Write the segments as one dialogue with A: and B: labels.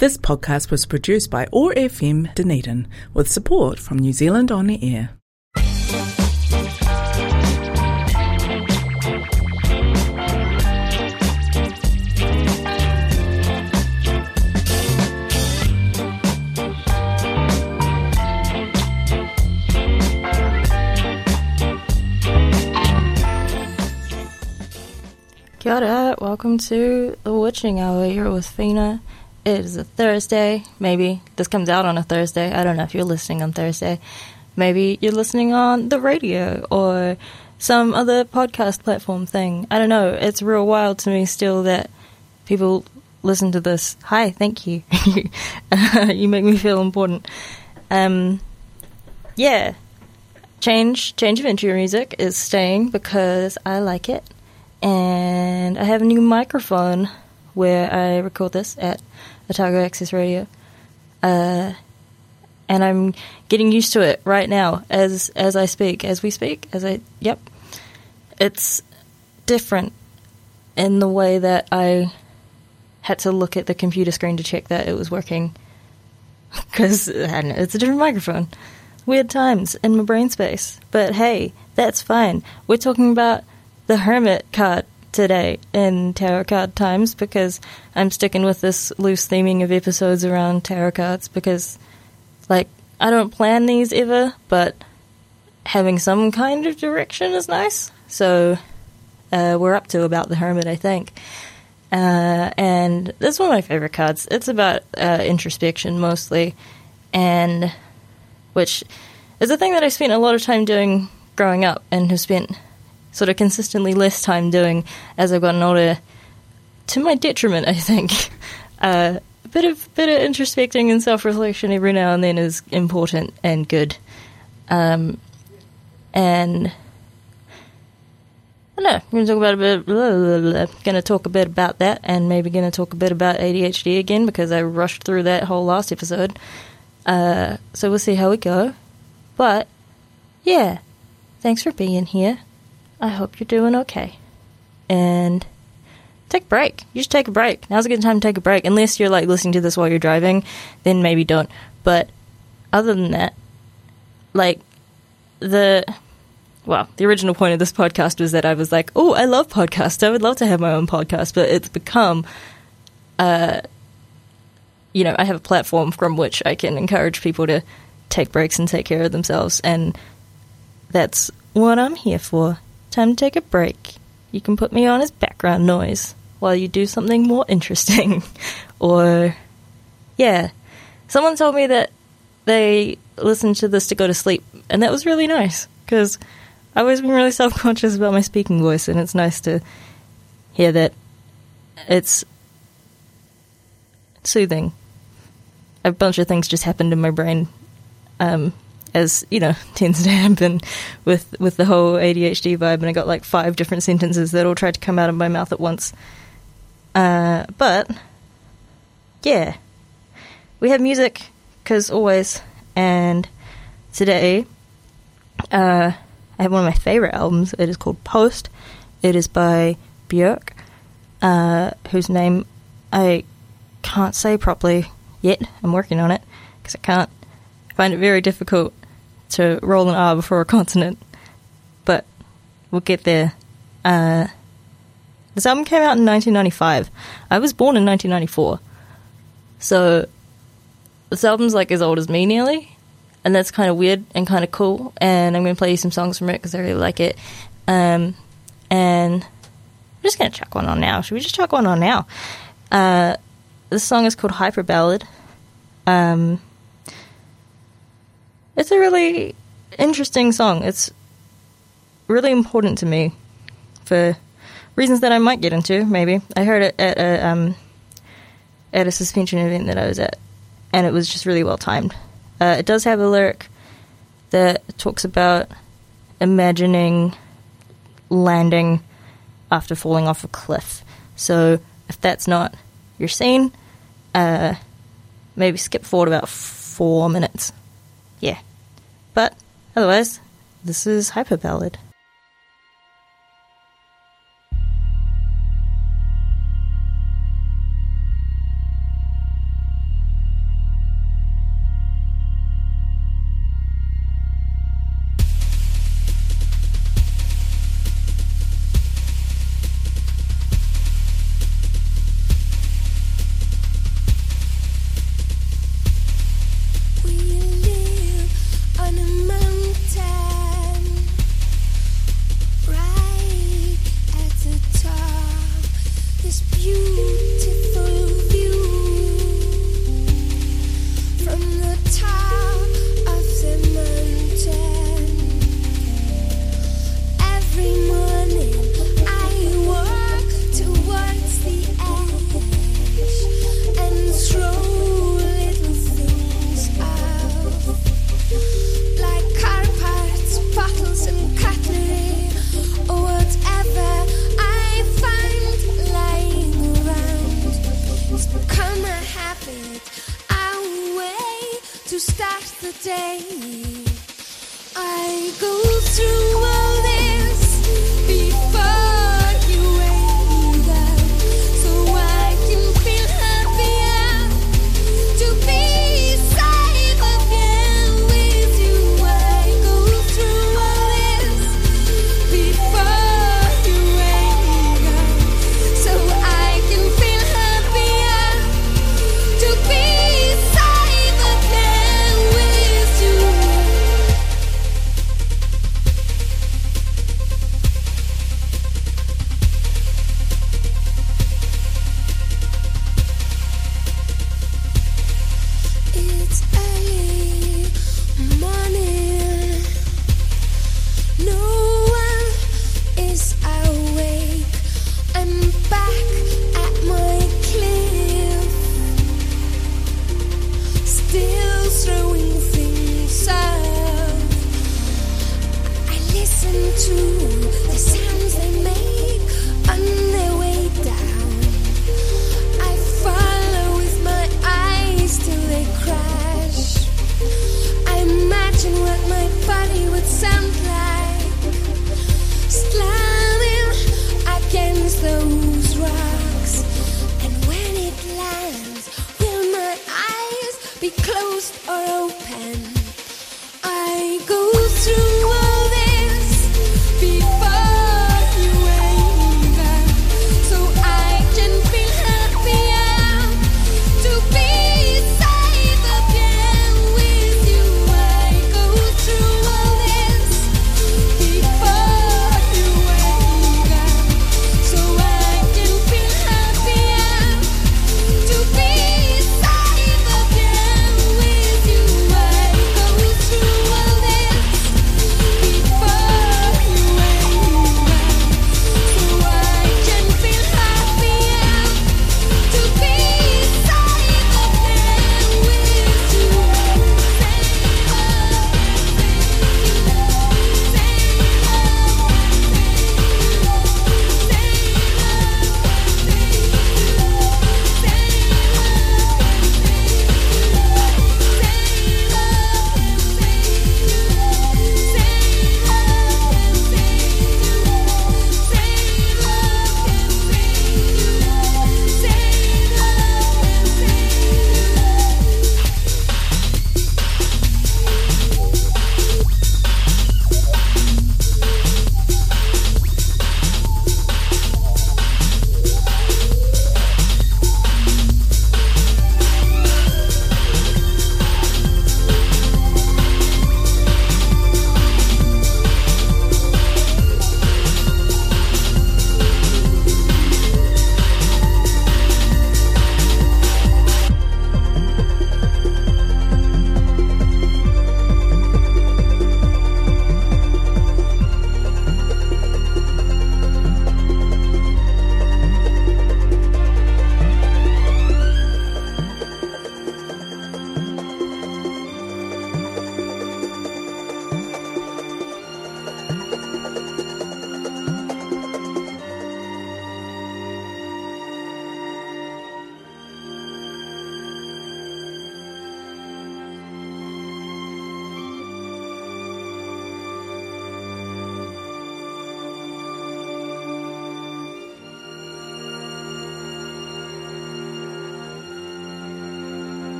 A: This podcast was produced by OAR FM Dunedin with support from New Zealand On the Air.
B: Kia ora, welcome to the Witching Hour. You're with Whina. It is a Thursday, maybe. This comes out on a Thursday. I don't know if you're listening on Thursday. Maybe you're listening on the radio or some other podcast platform thing. I don't know. It's real wild to me still that people listen to this. Hi, thank you. you make me feel important. Um, yeah. Change, change of entry music is staying because I like it and I have a new microphone where I record this at Otago Access Radio. Uh, and I'm getting used to it right now as as I speak, as we speak, as I yep. It's different in the way that I had to look at the computer screen to check that it was working because it's a different microphone. Weird times in my brain space, but hey, that's fine. We're talking about the Hermit card today in Tarot Card Times because I'm sticking with this loose theming of episodes around tarot cards because, like, I don't plan these ever, but having some kind of direction is nice. So, uh, we're up to about the Hermit, I think. Uh, and this is one of my favorite cards. It's about uh, introspection mostly, and which is a thing that I spent a lot of time doing growing up and have spent sort of consistently less time doing as I've gotten older, to my detriment, I think. Uh, a bit of bit of introspecting and self reflection every now and then is important and good. Um, and I know. I'm going to talk about a bit. Blah, blah, blah, Going to talk a bit about that, and maybe going to talk a bit about ADHD again because I rushed through that whole last episode. Uh, so we'll see how we go. But yeah, thanks for being here. I hope you're doing okay. And take a break. You should take a break. Now's a good time to take a break. Unless you're like listening to this while you're driving, then maybe don't. But other than that, like the well, the original point of this podcast was that I was like, "Oh, I love podcasts. I would love to have my own podcast." But it's become uh you know, I have a platform from which I can encourage people to take breaks and take care of themselves and that's what I'm here for. Time to take a break. You can put me on as background noise while you do something more interesting. or, yeah. Someone told me that they listened to this to go to sleep, and that was really nice because I've always been really self conscious about my speaking voice, and it's nice to hear that it's soothing. A bunch of things just happened in my brain um, as you know tends to happen with with the whole ADHD vibe, and I got like five different sentences that all tried to come out of my mouth at once. Uh, but yeah, we have music because always, and today uh, I have one of my favorite albums. It is called Post. It is by Björk, uh, whose name I can't say properly yet. I'm working on it because I can't find it very difficult to roll an R before a consonant, but we'll get there. Uh, this album came out in 1995. I was born in 1994, so this album's like as old as me nearly, and that's kind of weird and kind of cool. And I'm going to play you some songs from it because I really like it. Um, and I'm just going to chuck one on now. Should we just chuck one on now? Uh, this song is called Hyperballad. Um, it's a really interesting song. It's really important to me for reasons that I might get into. Maybe I heard it at a um, at a suspension event that I was at, and it was just really well timed. Uh, it does have a lyric that talks about imagining landing after falling off a cliff. So if that's not your scene, uh, maybe skip forward about four minutes. Yeah. But otherwise, this is Hyper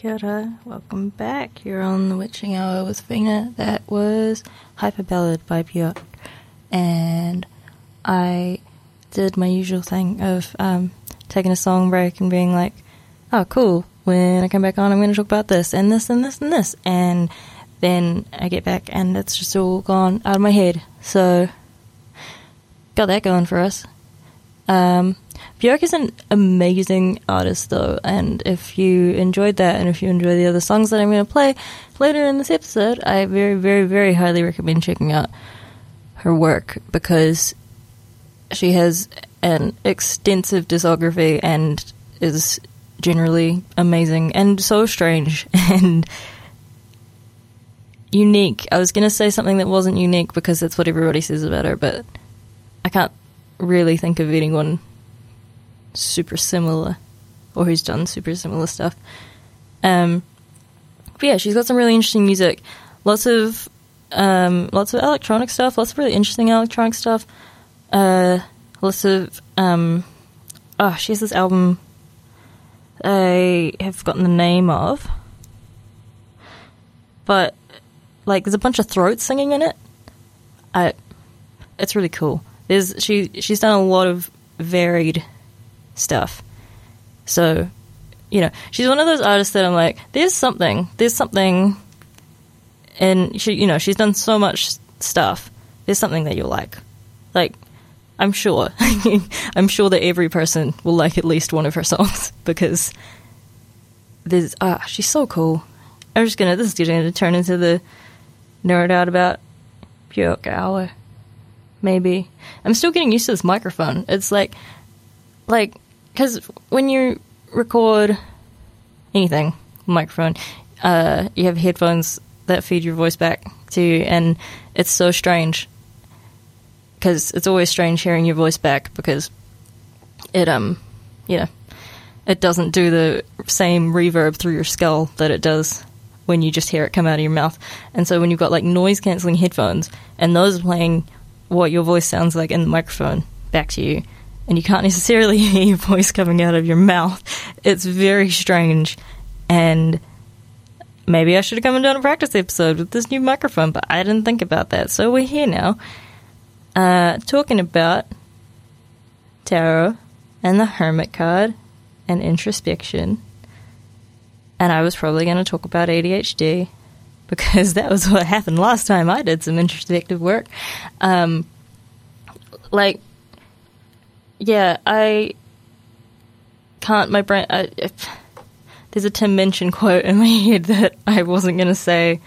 B: Kia ora, welcome back. You're on the Witching Hour with Whina. That was Hyperballad by Björk. And I did my usual thing of um, taking a song break and being like, oh, cool. When I come back on, I'm going to talk about this and this and this and this. And then I get back and it's just all gone out of my head. So, got that going for us. Um, Björk is an amazing artist, though, and if you enjoyed that and if you enjoy the other songs that I'm going to play later in this episode, I very, very, very highly recommend checking out her work because she has an extensive discography and is generally amazing and so strange and unique. I was going to say something that wasn't unique because that's what everybody says about her, but I can't really think of anyone super similar or who's done super similar stuff. Um, but yeah, she's got some really interesting music. Lots of um, lots of electronic stuff. Lots of really interesting electronic stuff. Uh, lots of um, oh, she has this album. I have forgotten the name of, but like there's a bunch of throats singing in it. I, it's really cool. There's she she's done a lot of varied stuff. So, you know, she's one of those artists that I'm like, there's something, there's something, and she, you know, she's done so much stuff. There's something that you'll like. Like, I'm sure, I'm sure that every person will like at least one of her songs because there's ah, she's so cool. I'm just gonna this is gonna turn into the nerd out about Björk hour. Maybe I'm still getting used to this microphone. It's like, like, because when you record anything, microphone, uh, you have headphones that feed your voice back to you, and it's so strange because it's always strange hearing your voice back because it um, know, it doesn't do the same reverb through your skull that it does when you just hear it come out of your mouth. And so when you've got like noise canceling headphones and those are playing what your voice sounds like in the microphone back to you, and you can't necessarily hear your voice coming out of your mouth, it's very strange. And maybe I should have come and done a practice episode with this new microphone, but I didn't think about that. So we're here now, uh, talking about tarot and the hermit card and introspection. And I was probably going to talk about ADHD because that was what happened last time I did some introspective work. Um, like, yeah, I can't. My brain. I, if, there's a Tim Minchin quote in my head that I wasn't going to say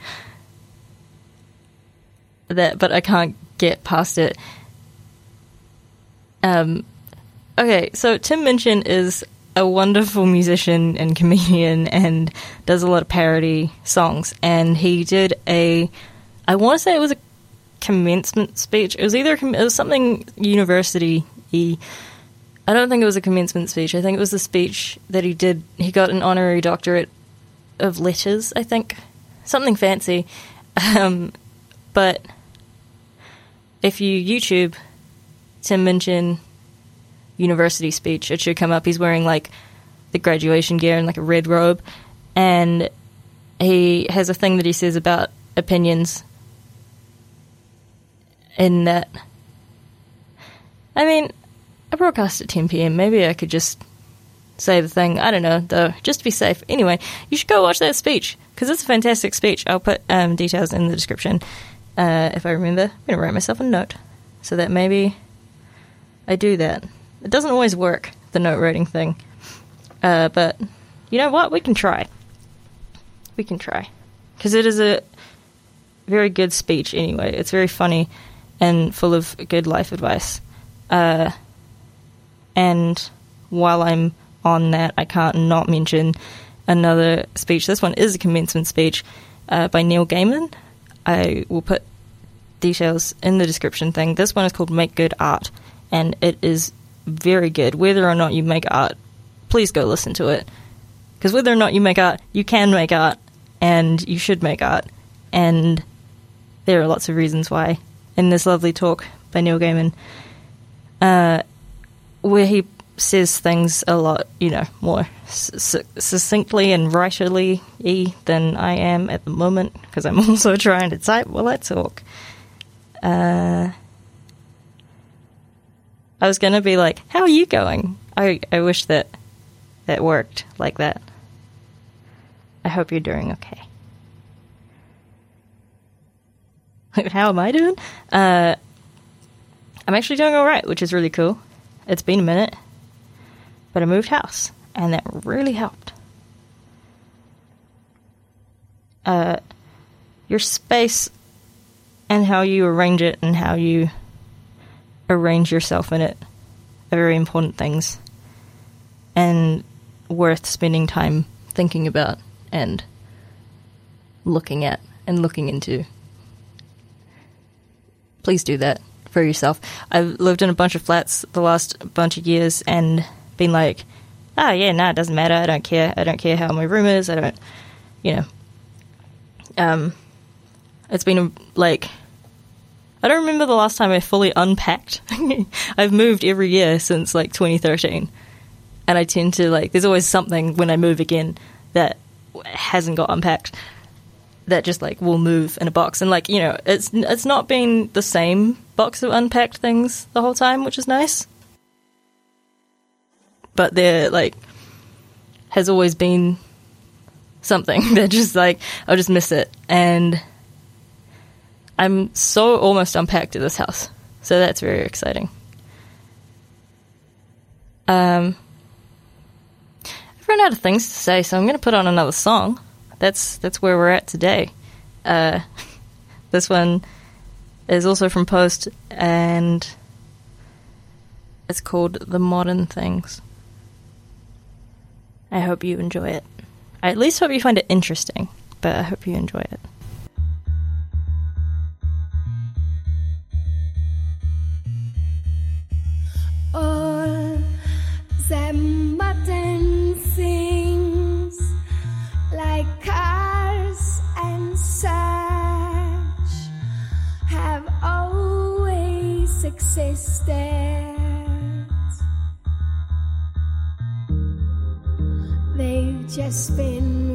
B: that, but I can't get past it. Um, okay, so Tim Minchin is a wonderful musician and comedian and does a lot of parody songs. And he did a, I want to say it was a commencement speech. It was either it was something university. I don't think it was a commencement speech. I think it was the speech that he did. He got an honorary doctorate of letters. I think something fancy. Um, but if you YouTube Tim Minchin university speech, it should come up. He's wearing like the graduation gear and like a red robe, and he has a thing that he says about opinions. In that, I mean, I broadcast at 10 p.m. Maybe I could just say the thing. I don't know, though, just to be safe. Anyway, you should go watch that speech because it's a fantastic speech. I'll put um, details in the description uh, if I remember. I'm going to write myself a note so that maybe I do that. It doesn't always work, the note writing thing. Uh, but you know what? We can try. We can try. Because it is a very good speech anyway. It's very funny and full of good life advice. Uh, and while I'm on that, I can't not mention another speech. This one is a commencement speech uh, by Neil Gaiman. I will put details in the description thing. This one is called Make Good Art, and it is very good. Whether or not you make art, please go listen to it. Because whether or not you make art, you can make art, and you should make art. And there are lots of reasons why. In this lovely talk by Neil Gaiman, uh, where he says things a lot, you know, more succinctly and writerly than I am at the moment, because I'm also trying to type while I talk. Uh, I was gonna be like, "How are you going?" I I wish that that worked like that. I hope you're doing okay. How am I doing? Uh, I'm actually doing all right, which is really cool. It's been a minute, but I moved house, and that really helped. Uh, your space and how you arrange it and how you arrange yourself in it are very important things and worth spending time thinking about and looking at and looking into. Please do that for yourself. I've lived in a bunch of flats the last bunch of years and been like, oh yeah, no, it doesn't matter. I don't care. I don't care how my room is. I don't, you know. Um, it's been like, I don't remember the last time I fully unpacked. I've moved every year since like 2013, and I tend to like. There's always something when I move again that hasn't got unpacked that just like will move in a box and like you know it's it's not been the same box of unpacked things the whole time which is nice but there like has always been something that just like I'll just miss it and I'm so almost unpacked at this house so that's very exciting um I've run out of things to say so I'm going to put on another song that's that's where we're at today. Uh, this one is also from Post, and it's called "The Modern Things." I hope you enjoy it. I at least hope you find it interesting, but I hope you enjoy it.
C: Existed. They've just been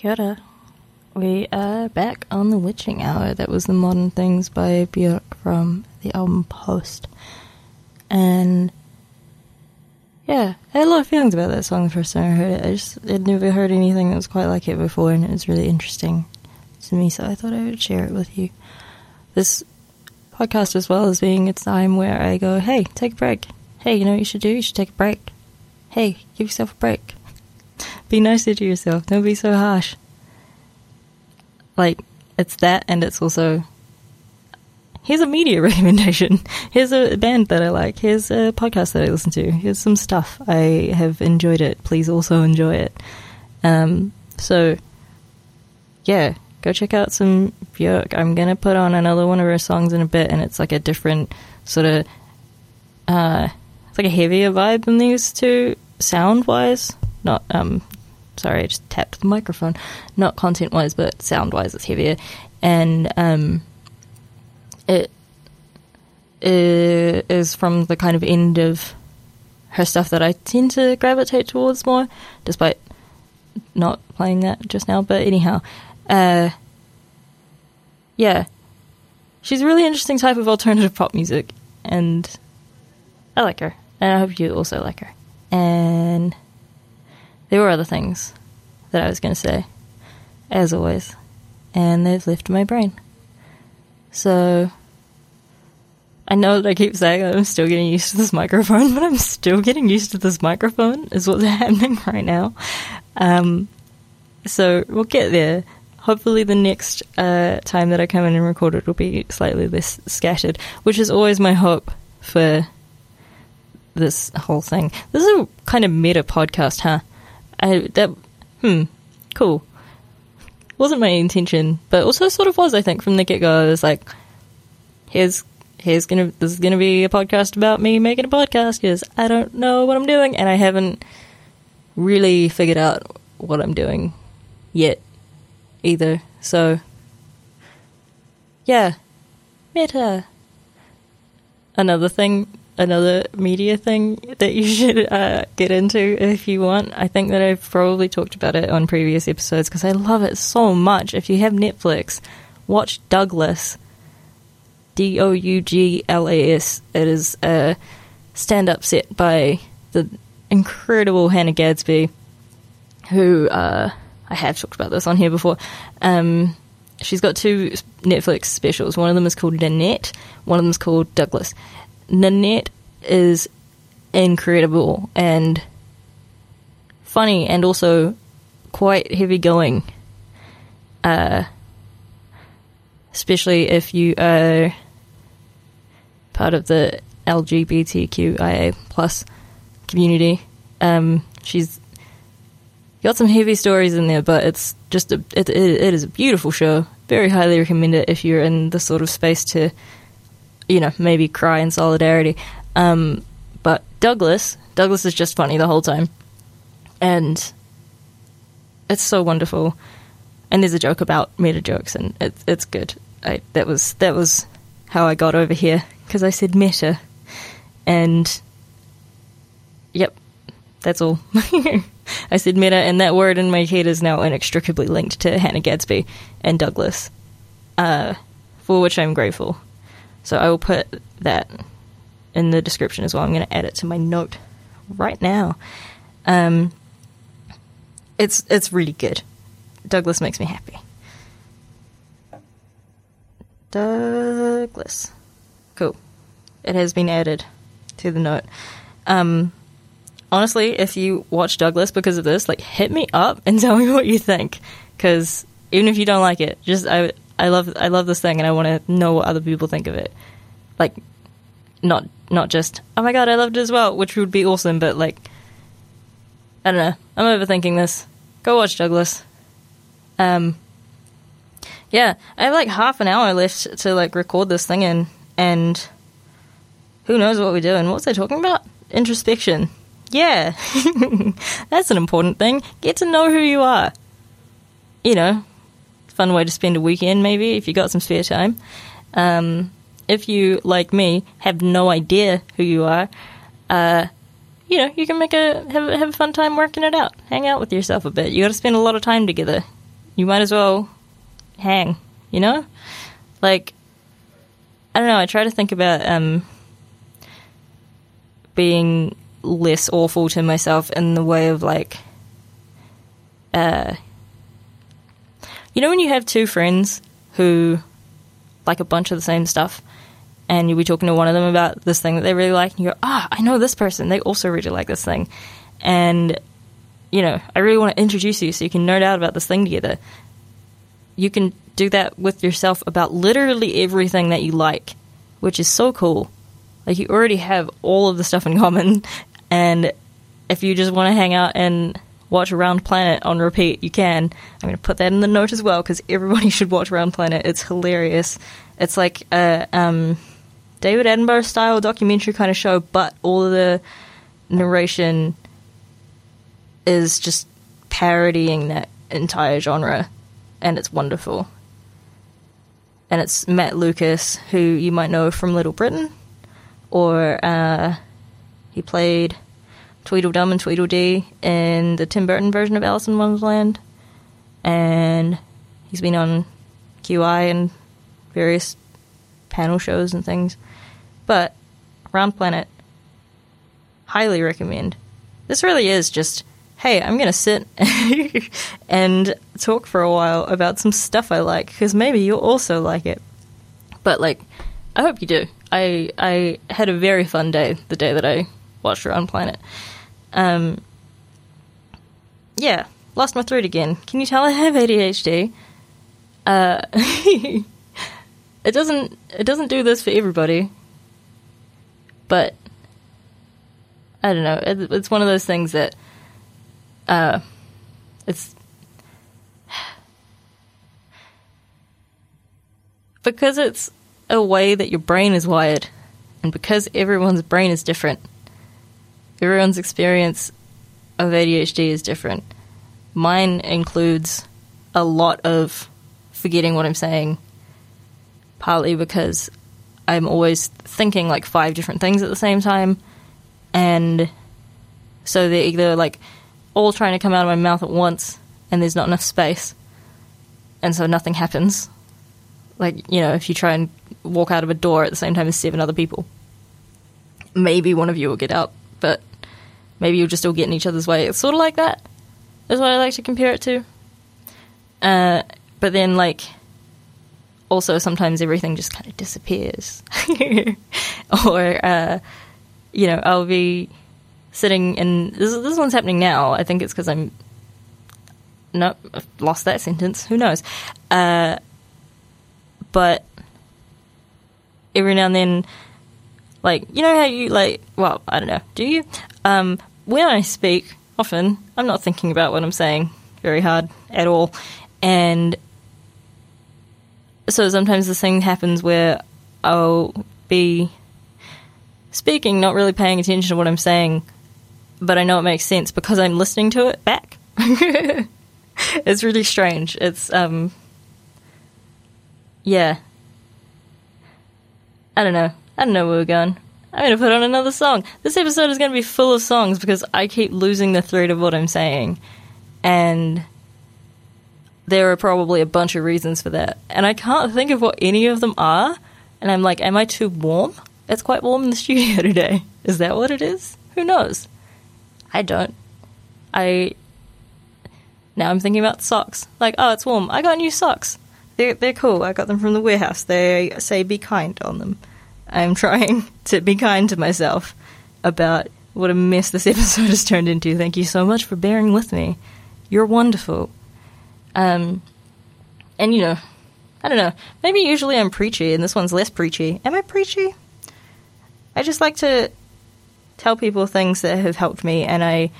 B: Kia ora. We are back on the Witching Hour. That was the Modern Things by Björk from the album Post. And yeah, I had a lot of feelings about that song the first time I heard it. I just had never heard anything that was quite like it before, and it was really interesting to me, so I thought I would share it with you. This podcast, as well as being a time where I go, hey, take a break. Hey, you know what you should do? You should take a break. Hey, give yourself a break. Be nicer to yourself. Don't be so harsh. Like, it's that, and it's also here's a media recommendation. Here's a band that I like. Here's a podcast that I listen to. Here's some stuff. I have enjoyed it. Please also enjoy it. Um, so, yeah, go check out some Björk. I'm gonna put on another one of her songs in a bit, and it's like a different sort of, uh, it's like a heavier vibe than these two, sound wise. Not, um, sorry, I just tapped the microphone. Not content wise, but sound wise, it's heavier. And, um, it i- from the kind of end of her stuff that I tend to gravitate towards more, despite not playing that just now. But anyhow, uh, yeah, she's a really interesting type of alternative pop music, and I like her, and I hope you also like her. And there were other things that I was going to say, as always, and they've left my brain. So I know that I keep saying that I'm still getting used to this microphone, but I'm still getting used to this microphone is what's happening right now. Um, so we'll get there. Hopefully, the next uh, time that I come in and record it will be slightly less scattered, which is always my hope for this whole thing. This is a kind of meta podcast, huh? I, that hmm, cool wasn't my intention, but also sort of was. I think from the get go, I was like, "Here's, here's gonna, this is gonna be a podcast about me making a podcast because I don't know what I'm doing, and I haven't really figured out what I'm doing yet, either. So, yeah, meta. Another thing, another media thing that you should uh, get into if you want. I think that I've probably talked about it on previous episodes because I love it so much. If you have Netflix, watch Douglas. D O U G L A S. It is a stand up set by the incredible Hannah Gadsby, who uh, I have talked about this on here before. Um, she's got two Netflix specials. One of them is called Nanette, one of them is called Douglas. Nanette is incredible and funny and also quite heavy going. Uh, especially if you are part of the LGBTQIA plus community. Um, she's got some heavy stories in there, but it's just a it, it, it is a beautiful show. Very highly recommend it if you're in the sort of space to, you know, maybe cry in solidarity. Um, but Douglas, Douglas is just funny the whole time, and it's so wonderful. And there's a joke about meta jokes, and it's it's good. I, that was that was how I got over here because I said meta, and yep, that's all. I said meta, and that word in my head is now inextricably linked to Hannah Gadsby and Douglas, uh, for which I'm grateful. So I will put that in the description as well. I'm going to add it to my note right now. Um, it's it's really good. Douglas makes me happy. Douglas, cool. It has been added to the note. Um, honestly, if you watch Douglas because of this, like hit me up and tell me what you think. Because even if you don't like it, just I I love I love this thing and I want to know what other people think of it. Like, not not just oh my god I loved it as well, which would be awesome, but like I don't know. I'm overthinking this. Go watch Douglas. Um. Yeah, I have like half an hour left to like record this thing in, and who knows what we're doing. What was I talking about? Introspection. Yeah, that's an important thing. Get to know who you are. You know, fun way to spend a weekend, maybe if you got some spare time. Um, if you, like me, have no idea who you are, uh, you know, you can make a have, have a fun time working it out. Hang out with yourself a bit. You got to spend a lot of time together. You might as well hang. You know, like I don't know. I try to think about um, being less awful to myself in the way of like, uh, you know, when you have two friends who like a bunch of the same stuff, and you'll be talking to one of them about this thing that they really like, and you go, ah, I know this person. They also really like this thing, and you know, I really want to introduce you so you can nerd out about this thing together. You can do that with yourself about literally everything that you like, which is so cool. Like you already have all of the stuff in common, and if you just want to hang out and watch Round Planet on repeat, you can. I'm going to put that in the note as well because everybody should watch Round Planet. It's hilarious. It's like a um, David Attenborough style documentary kind of show, but all of the narration is just parodying that entire genre, and it's wonderful. And it's Matt Lucas, who you might know from Little Britain, or uh, he played Tweedledum and Tweedledee in the Tim Burton version of Alice in Wonderland, and he's been on QI and various panel shows and things. But Round Planet, highly recommend. This really is just, hey, I'm gonna sit and talk for a while about some stuff I like because maybe you'll also like it. But like, I hope you do. I I had a very fun day the day that I watched Round Planet. Um, yeah, lost my throat again. Can you tell I have ADHD? Uh, it doesn't it doesn't do this for everybody, but I don't know. It, it's one of those things that uh, it's because it's a way that your brain is wired, and because everyone's brain is different, everyone's experience of ADHD is different. Mine includes a lot of forgetting what I'm saying, partly because I'm always thinking like five different things at the same time, and so they're either like all trying to come out of my mouth at once, and there's not enough space, and so nothing happens. Like, you know, if you try and walk out of a door at the same time as seven other people, maybe one of you will get out, but maybe you'll just all get in each other's way. It's sort of like that, is what I like to compare it to. Uh, but then, like, also sometimes everything just kind of disappears. or, uh, you know, I'll be sitting and this, this one's happening now. I think it's because I'm. No, I've lost that sentence. Who knows? Uh, but every now and then, like, you know how you, like, well, I don't know, do you? Um, when I speak, often, I'm not thinking about what I'm saying very hard at all. And so sometimes this thing happens where I'll be speaking, not really paying attention to what I'm saying, but I know it makes sense because I'm listening to it back. it's really strange. It's um yeah. I don't know. I don't know where we're going. I'm going to put on another song. This episode is going to be full of songs because I keep losing the thread of what I'm saying. And there are probably a bunch of reasons for that. And I can't think of what any of them are. And I'm like, am I too warm? It's quite warm in the studio today. Is that what it is? Who knows? I don't. I. Now I'm thinking about socks. Like, oh, it's warm. I got new socks. They're, they're cool. I got them from the warehouse. They say be kind on them. I'm trying to be kind to myself about what a mess this episode has turned into. Thank you so much for bearing with me. You're wonderful. Um, and you know, I don't know. Maybe usually I'm preachy, and this one's less preachy. Am I preachy? I just like to tell people things that have helped me, and I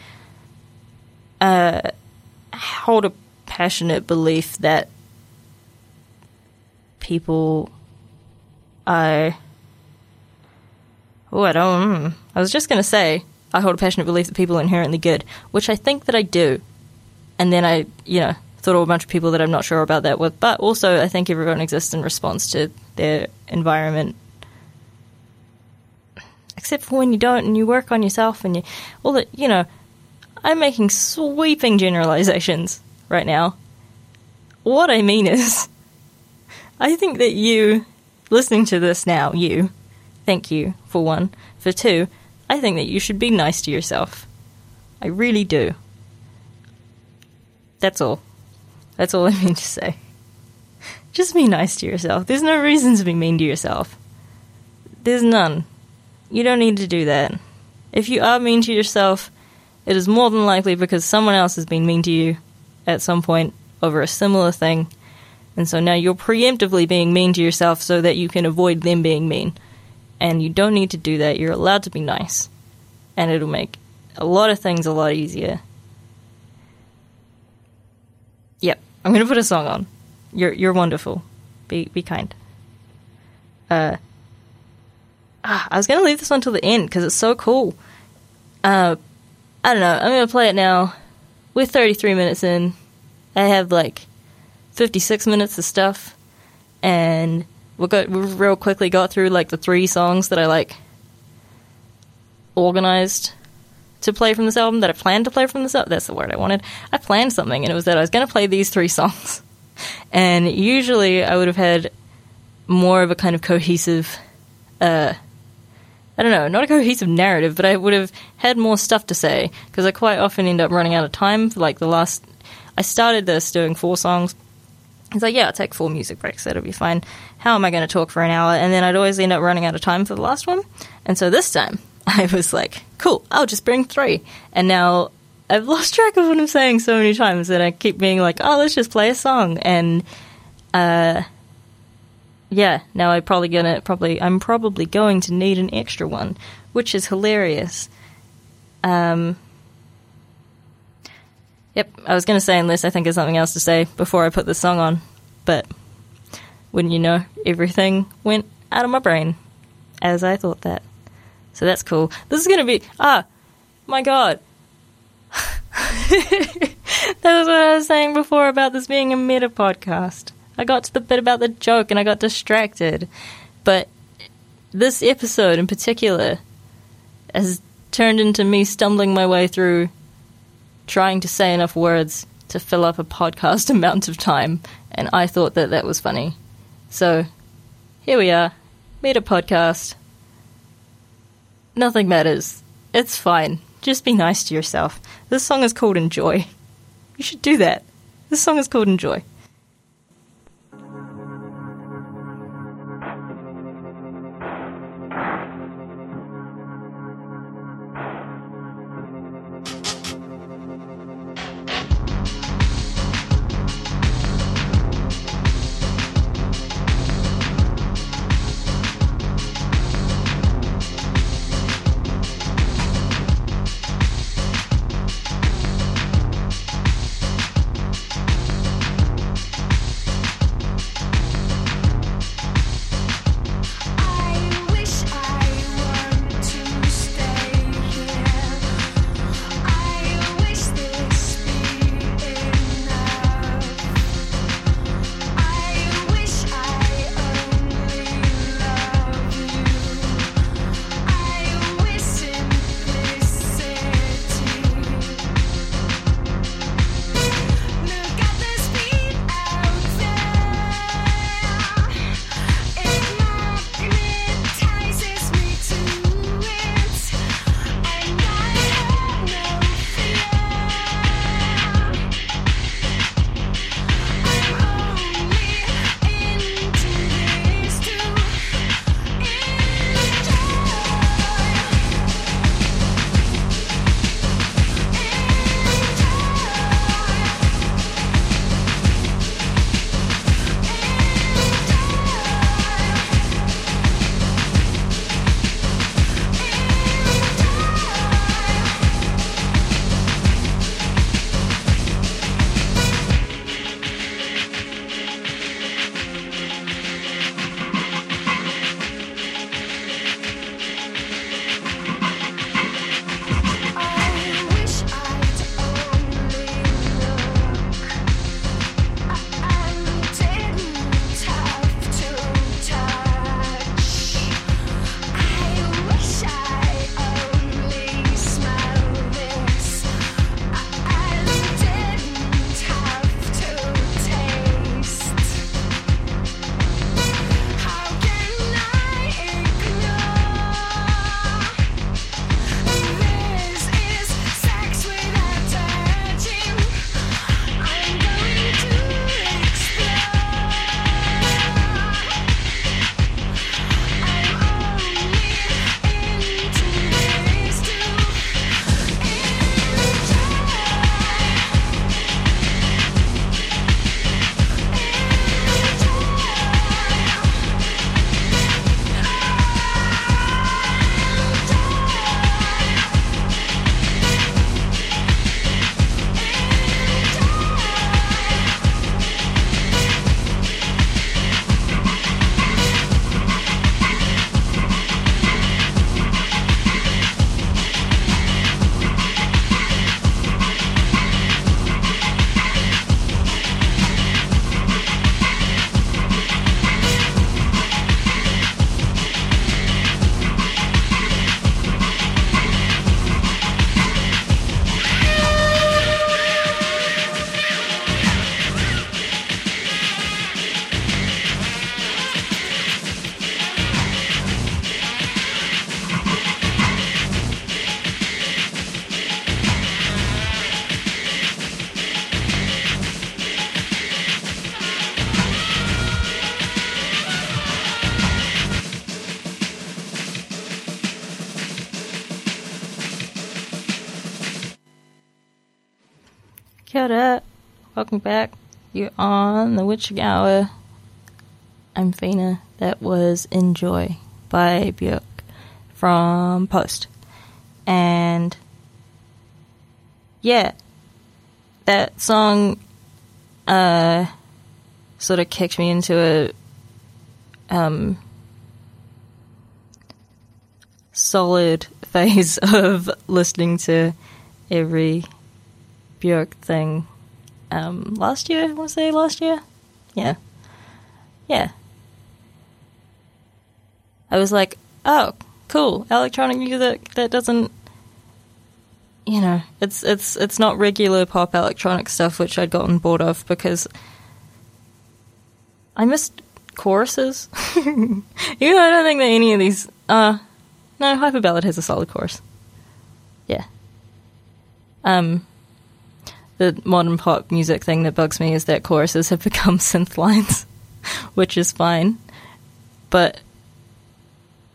B: uh, hold a passionate belief that people are. Oh, I don't. Mm. I was just going to say I hold a passionate belief that people are inherently good, which I think that I do. And then I, you know, thought of a bunch of people that I'm not sure about that with. But also, I think everyone exists in response to their environment. Except for when you don't and you work on yourself and you, all that, you know, I'm making sweeping generalizations right now. What I mean is, I think that you, listening to this now, you, thank you, for one. For two, I think that you should be nice to yourself. I really do. That's all. That's all I mean to say. Just be nice to yourself. There's no reason to be mean to yourself. There's none. You don't need to do that. If you are mean to yourself, it is more than likely because someone else has been mean to you at some point over a similar thing. And so now you're preemptively being mean to yourself so that you can avoid them being mean. And you don't need to do that. You're allowed to be nice. And it'll make a lot of things a lot easier. Yep, I'm gonna put a song on. You're you're wonderful. Be be kind. Uh, ah, I was gonna leave this one till the end because it's so cool. Uh, I don't know. I'm gonna play it now. We're 33 minutes in. I have like 56 minutes of stuff, and we got we real quickly got through like the three songs that I like organized to play from this album that I planned to play from this album. That's the word I wanted. I planned something, and it was that I was going to play these three songs. And usually I would have had more of a kind of cohesive, uh, I don't know, not a cohesive narrative, but I would have had more stuff to say because I quite often end up running out of time. For like the last, I started this doing four songs. It's like, yeah, I'll take four music breaks. That'll be fine. How am I going to talk for an hour? And then I'd always end up running out of time for the last one. And so this time, I was like, cool, I'll just bring three. And now I've lost track of what I'm saying so many times that I keep being like, oh, let's just play a song. And, uh, yeah, now I'm probably gonna probably I'm probably going to need an extra one, which is hilarious. Um, yep, I was gonna say unless I think of something else to say before I put the song on, but wouldn't you know, everything went out of my brain as I thought that. So that's cool. This is going to be, ah, my God. that was what I was saying before about this being a meta podcast. I got to the bit about the joke and I got distracted. But this episode in particular has turned into me stumbling my way through trying to say enough words to fill up a podcast amount of time. And I thought that that was funny. So here we are, made a podcast. Nothing matters. It's fine. Just be nice to yourself. This song is called Enjoy. You should do that. This song is called Enjoy. Welcome back. You're on the Witching Hour. I'm Whina. That was Enjoy by Björk from Post. And yeah, that song uh, sort of kicked me into a um, solid phase of listening to every Björk thing. Um, last year, I want to say last year? Yeah. Yeah. I was like, oh, cool, electronic music that doesn't you know, it's it's it's not regular pop electronic stuff which I'd gotten bored of because I missed choruses. Even though I don't think that any of these uh no, Hyperballad has a solid chorus. Yeah. Um the modern pop music thing that bugs me is that choruses have become synth lines, which is fine. But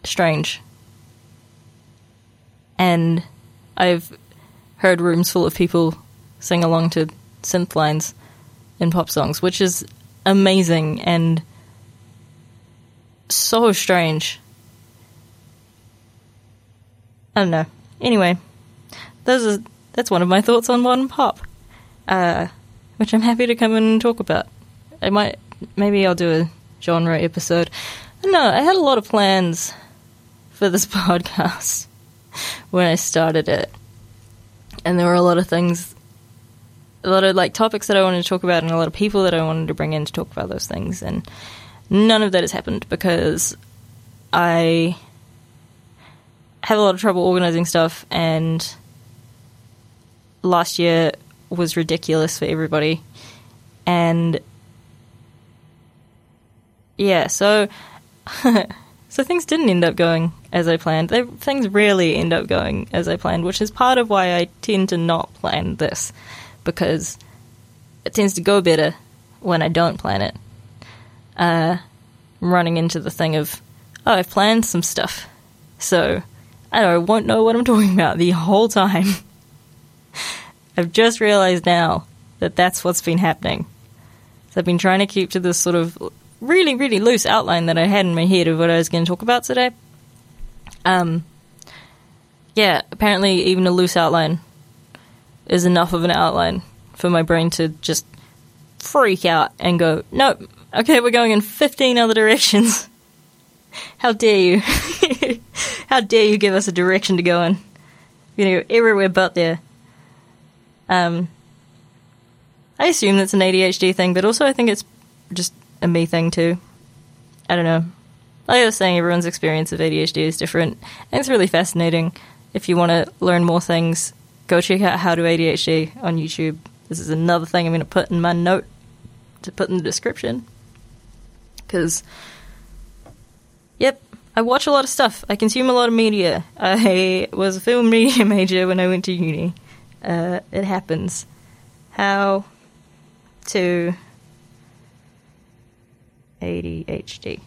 B: strange. And I've heard rooms full of people sing along to synth lines in pop songs, which is amazing and so strange. I don't know. Anyway, those are that's one of my thoughts on modern pop, uh, which I'm happy to come in and talk about. I might, maybe I'll do a genre episode. No. I had a lot of plans for this podcast when I started it, and there were a lot of things, a lot of like topics that I wanted to talk about, and a lot of people that I wanted to bring in to talk about those things, and none of that has happened because I have a lot of trouble organizing stuff, and last year was ridiculous for everybody. And yeah, so so things didn't end up going as I planned. They, things rarely end up going as I planned, which is part of why I tend to not plan this because it tends to go better when I don't plan it. Uh, I'm running into the thing of, oh, I've planned some stuff, so I, don't, I won't know what I'm talking about the whole time. I've just realized now that that's what's been happening. So I've been trying to keep to this sort of really, really loose outline that I had in my head of what I was going to talk about today. Um, yeah, apparently even a loose outline is enough of an outline for my brain to just freak out and go, nope, okay, we're going in 15 other directions. How dare you? How dare you give us a direction to go in? You know, everywhere but there. Um, I assume that's an ADHD thing, but also I think it's just a me thing too. I don't know. Like I was saying, everyone's experience of ADHD is different, and it's really fascinating. If you want to learn more things, go check out How to ADHD on YouTube. This is another thing I'm going to put in my note to put in the description. Because, yep, I watch a lot of stuff. I consume a lot of media. I was a film media major when I went to uni. Uh, it happens. How to ADHD.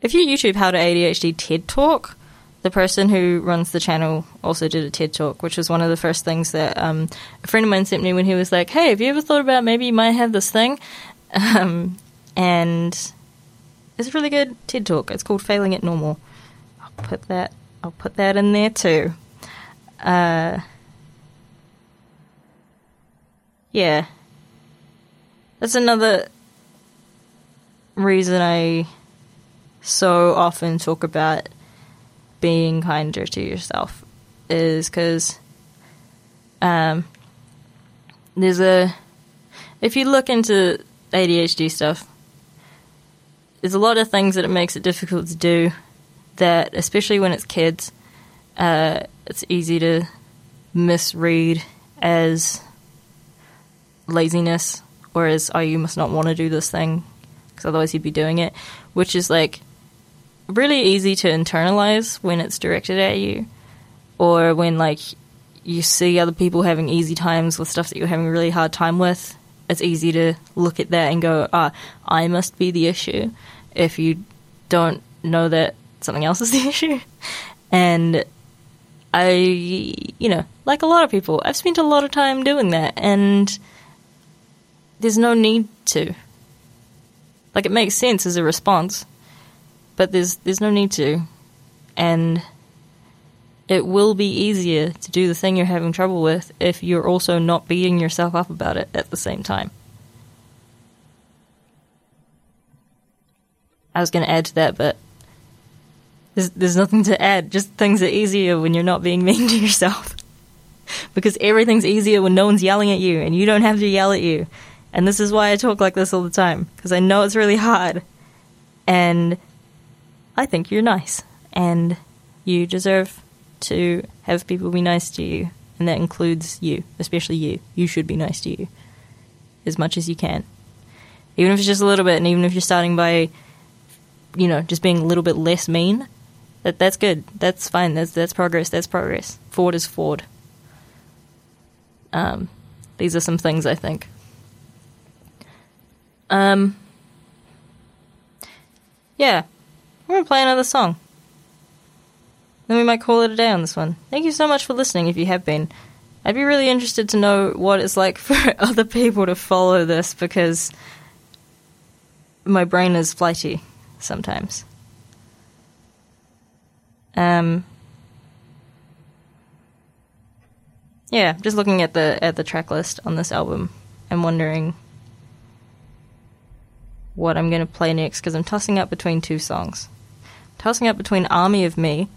B: If you YouTube how to ADHD TED Talk, the person who runs the channel also did a TED Talk, which was one of the first things that um, a friend of mine sent me when he was like, "Hey, have you ever thought about maybe you might have this thing?" Um, and it's a really good TED Talk. It's called "Failing at Normal." I'll put that. I'll put that in there too. Uh, yeah, that's another reason I so often talk about being kinder to yourself is because um, there's a if you look into ADHD stuff, there's a lot of things that it makes it difficult to do. That especially when it's kids, uh, it's easy to misread as laziness whereas as oh you must not want to do this thing because otherwise you'd be doing it, which is like really easy to internalize when it's directed at you or when like you see other people having easy times with stuff that you're having a really hard time with it's easy to look at that and go ah i must be the issue if you don't know that something else is the issue. And I, you know, like a lot of people, I've spent a lot of time doing that, and there's no need to. Like, it makes sense as a response, but there's there's no need to, and it will be easier to do the thing you're having trouble with if you're also not beating yourself up about it at the same time. I was going to add to that, but there's, there's nothing to add. Just things are easier when you're not being mean to yourself. because everything's easier when no one's yelling at you and you don't have to yell at you. And this is why I talk like this all the time. Because I know it's really hard. And I think you're nice. And you deserve to have people be nice to you. And that includes you, especially you. You should be nice to you as much as you can. Even if it's just a little bit, and even if you're starting by, you know, just being a little bit less mean, that that's good. That's fine. That's that's progress. That's progress. Forward is forward. Um, these are some things I think. Um, yeah, we're gonna play another song. Then we might call it a day on this one. Thank you so much for listening. If you have been, I'd be really interested to know what it's like for other people to follow this because my brain is flighty sometimes. Um, yeah, just looking at the at the track list on this album, I'm wondering what I'm going to play next because I'm tossing up between two songs. tossing up between Army of Me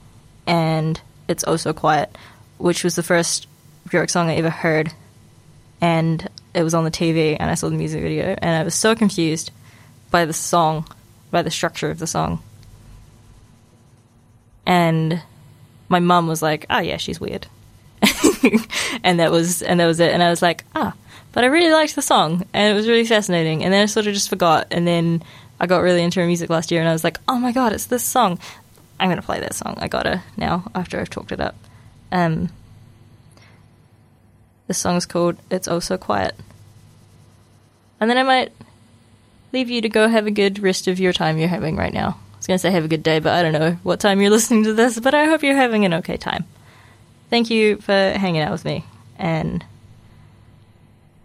B: and It's Oh So Quiet, which was the first Bjork song I ever heard, and it was on the TV, and I saw the music video, and I was so confused by the song, by the structure of the song and my mum was like, "Oh yeah, she's weird," and that was and that was it. And I was like, "Ah," but I really liked the song, and it was really fascinating. And then I sort of just forgot, and then I got really into her music last year, and I was like, "Oh my god, it's this song! I'm gonna play that song. I gotta now after I've talked it up." Um, this is called "It's Oh So Quiet," and then I might leave you to go have a good rest of your time you're having right now I was going to say have a good day, but I don't know what time you're listening to this, but I hope you're having an okay time. Thank you for hanging out with me, and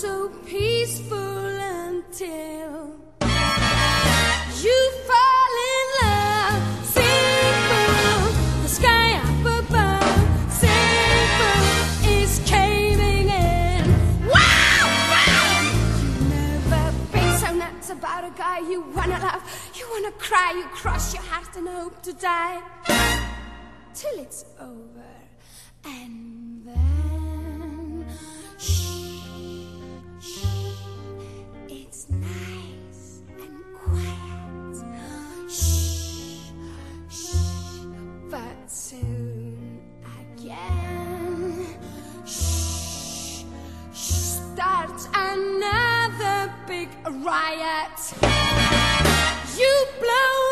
C: So peaceful until. You fall in love, from the sky up above. From is caving in. Wow, wow! You never been so nuts about a guy you wanna love. You wanna cry, you cross your heart and hope to die till it's over, and then riot. You blow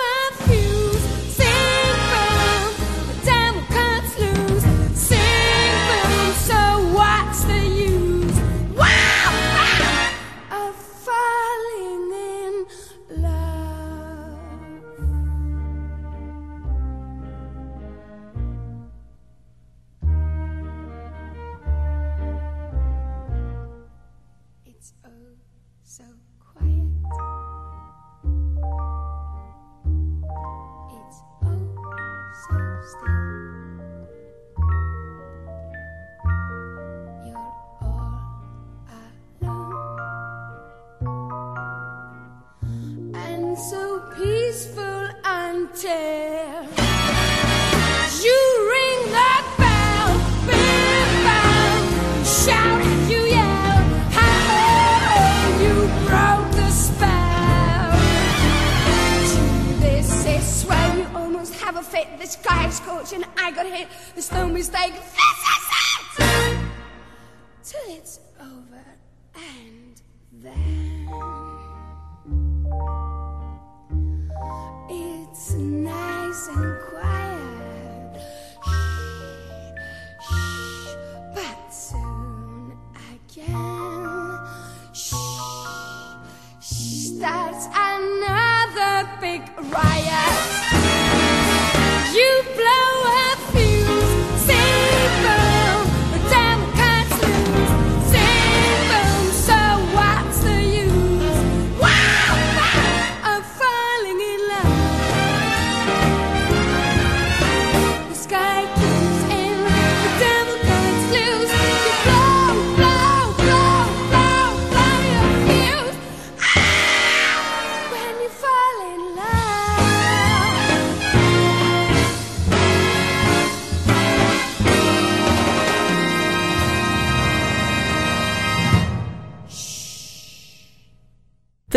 C: peaceful until you ring that bell, bell, bell, shout, you yell, hello, you broke the spell. To this is where you almost have a fit. This guy's is coaching, I got hit. There's no mistake. This is it. Till it's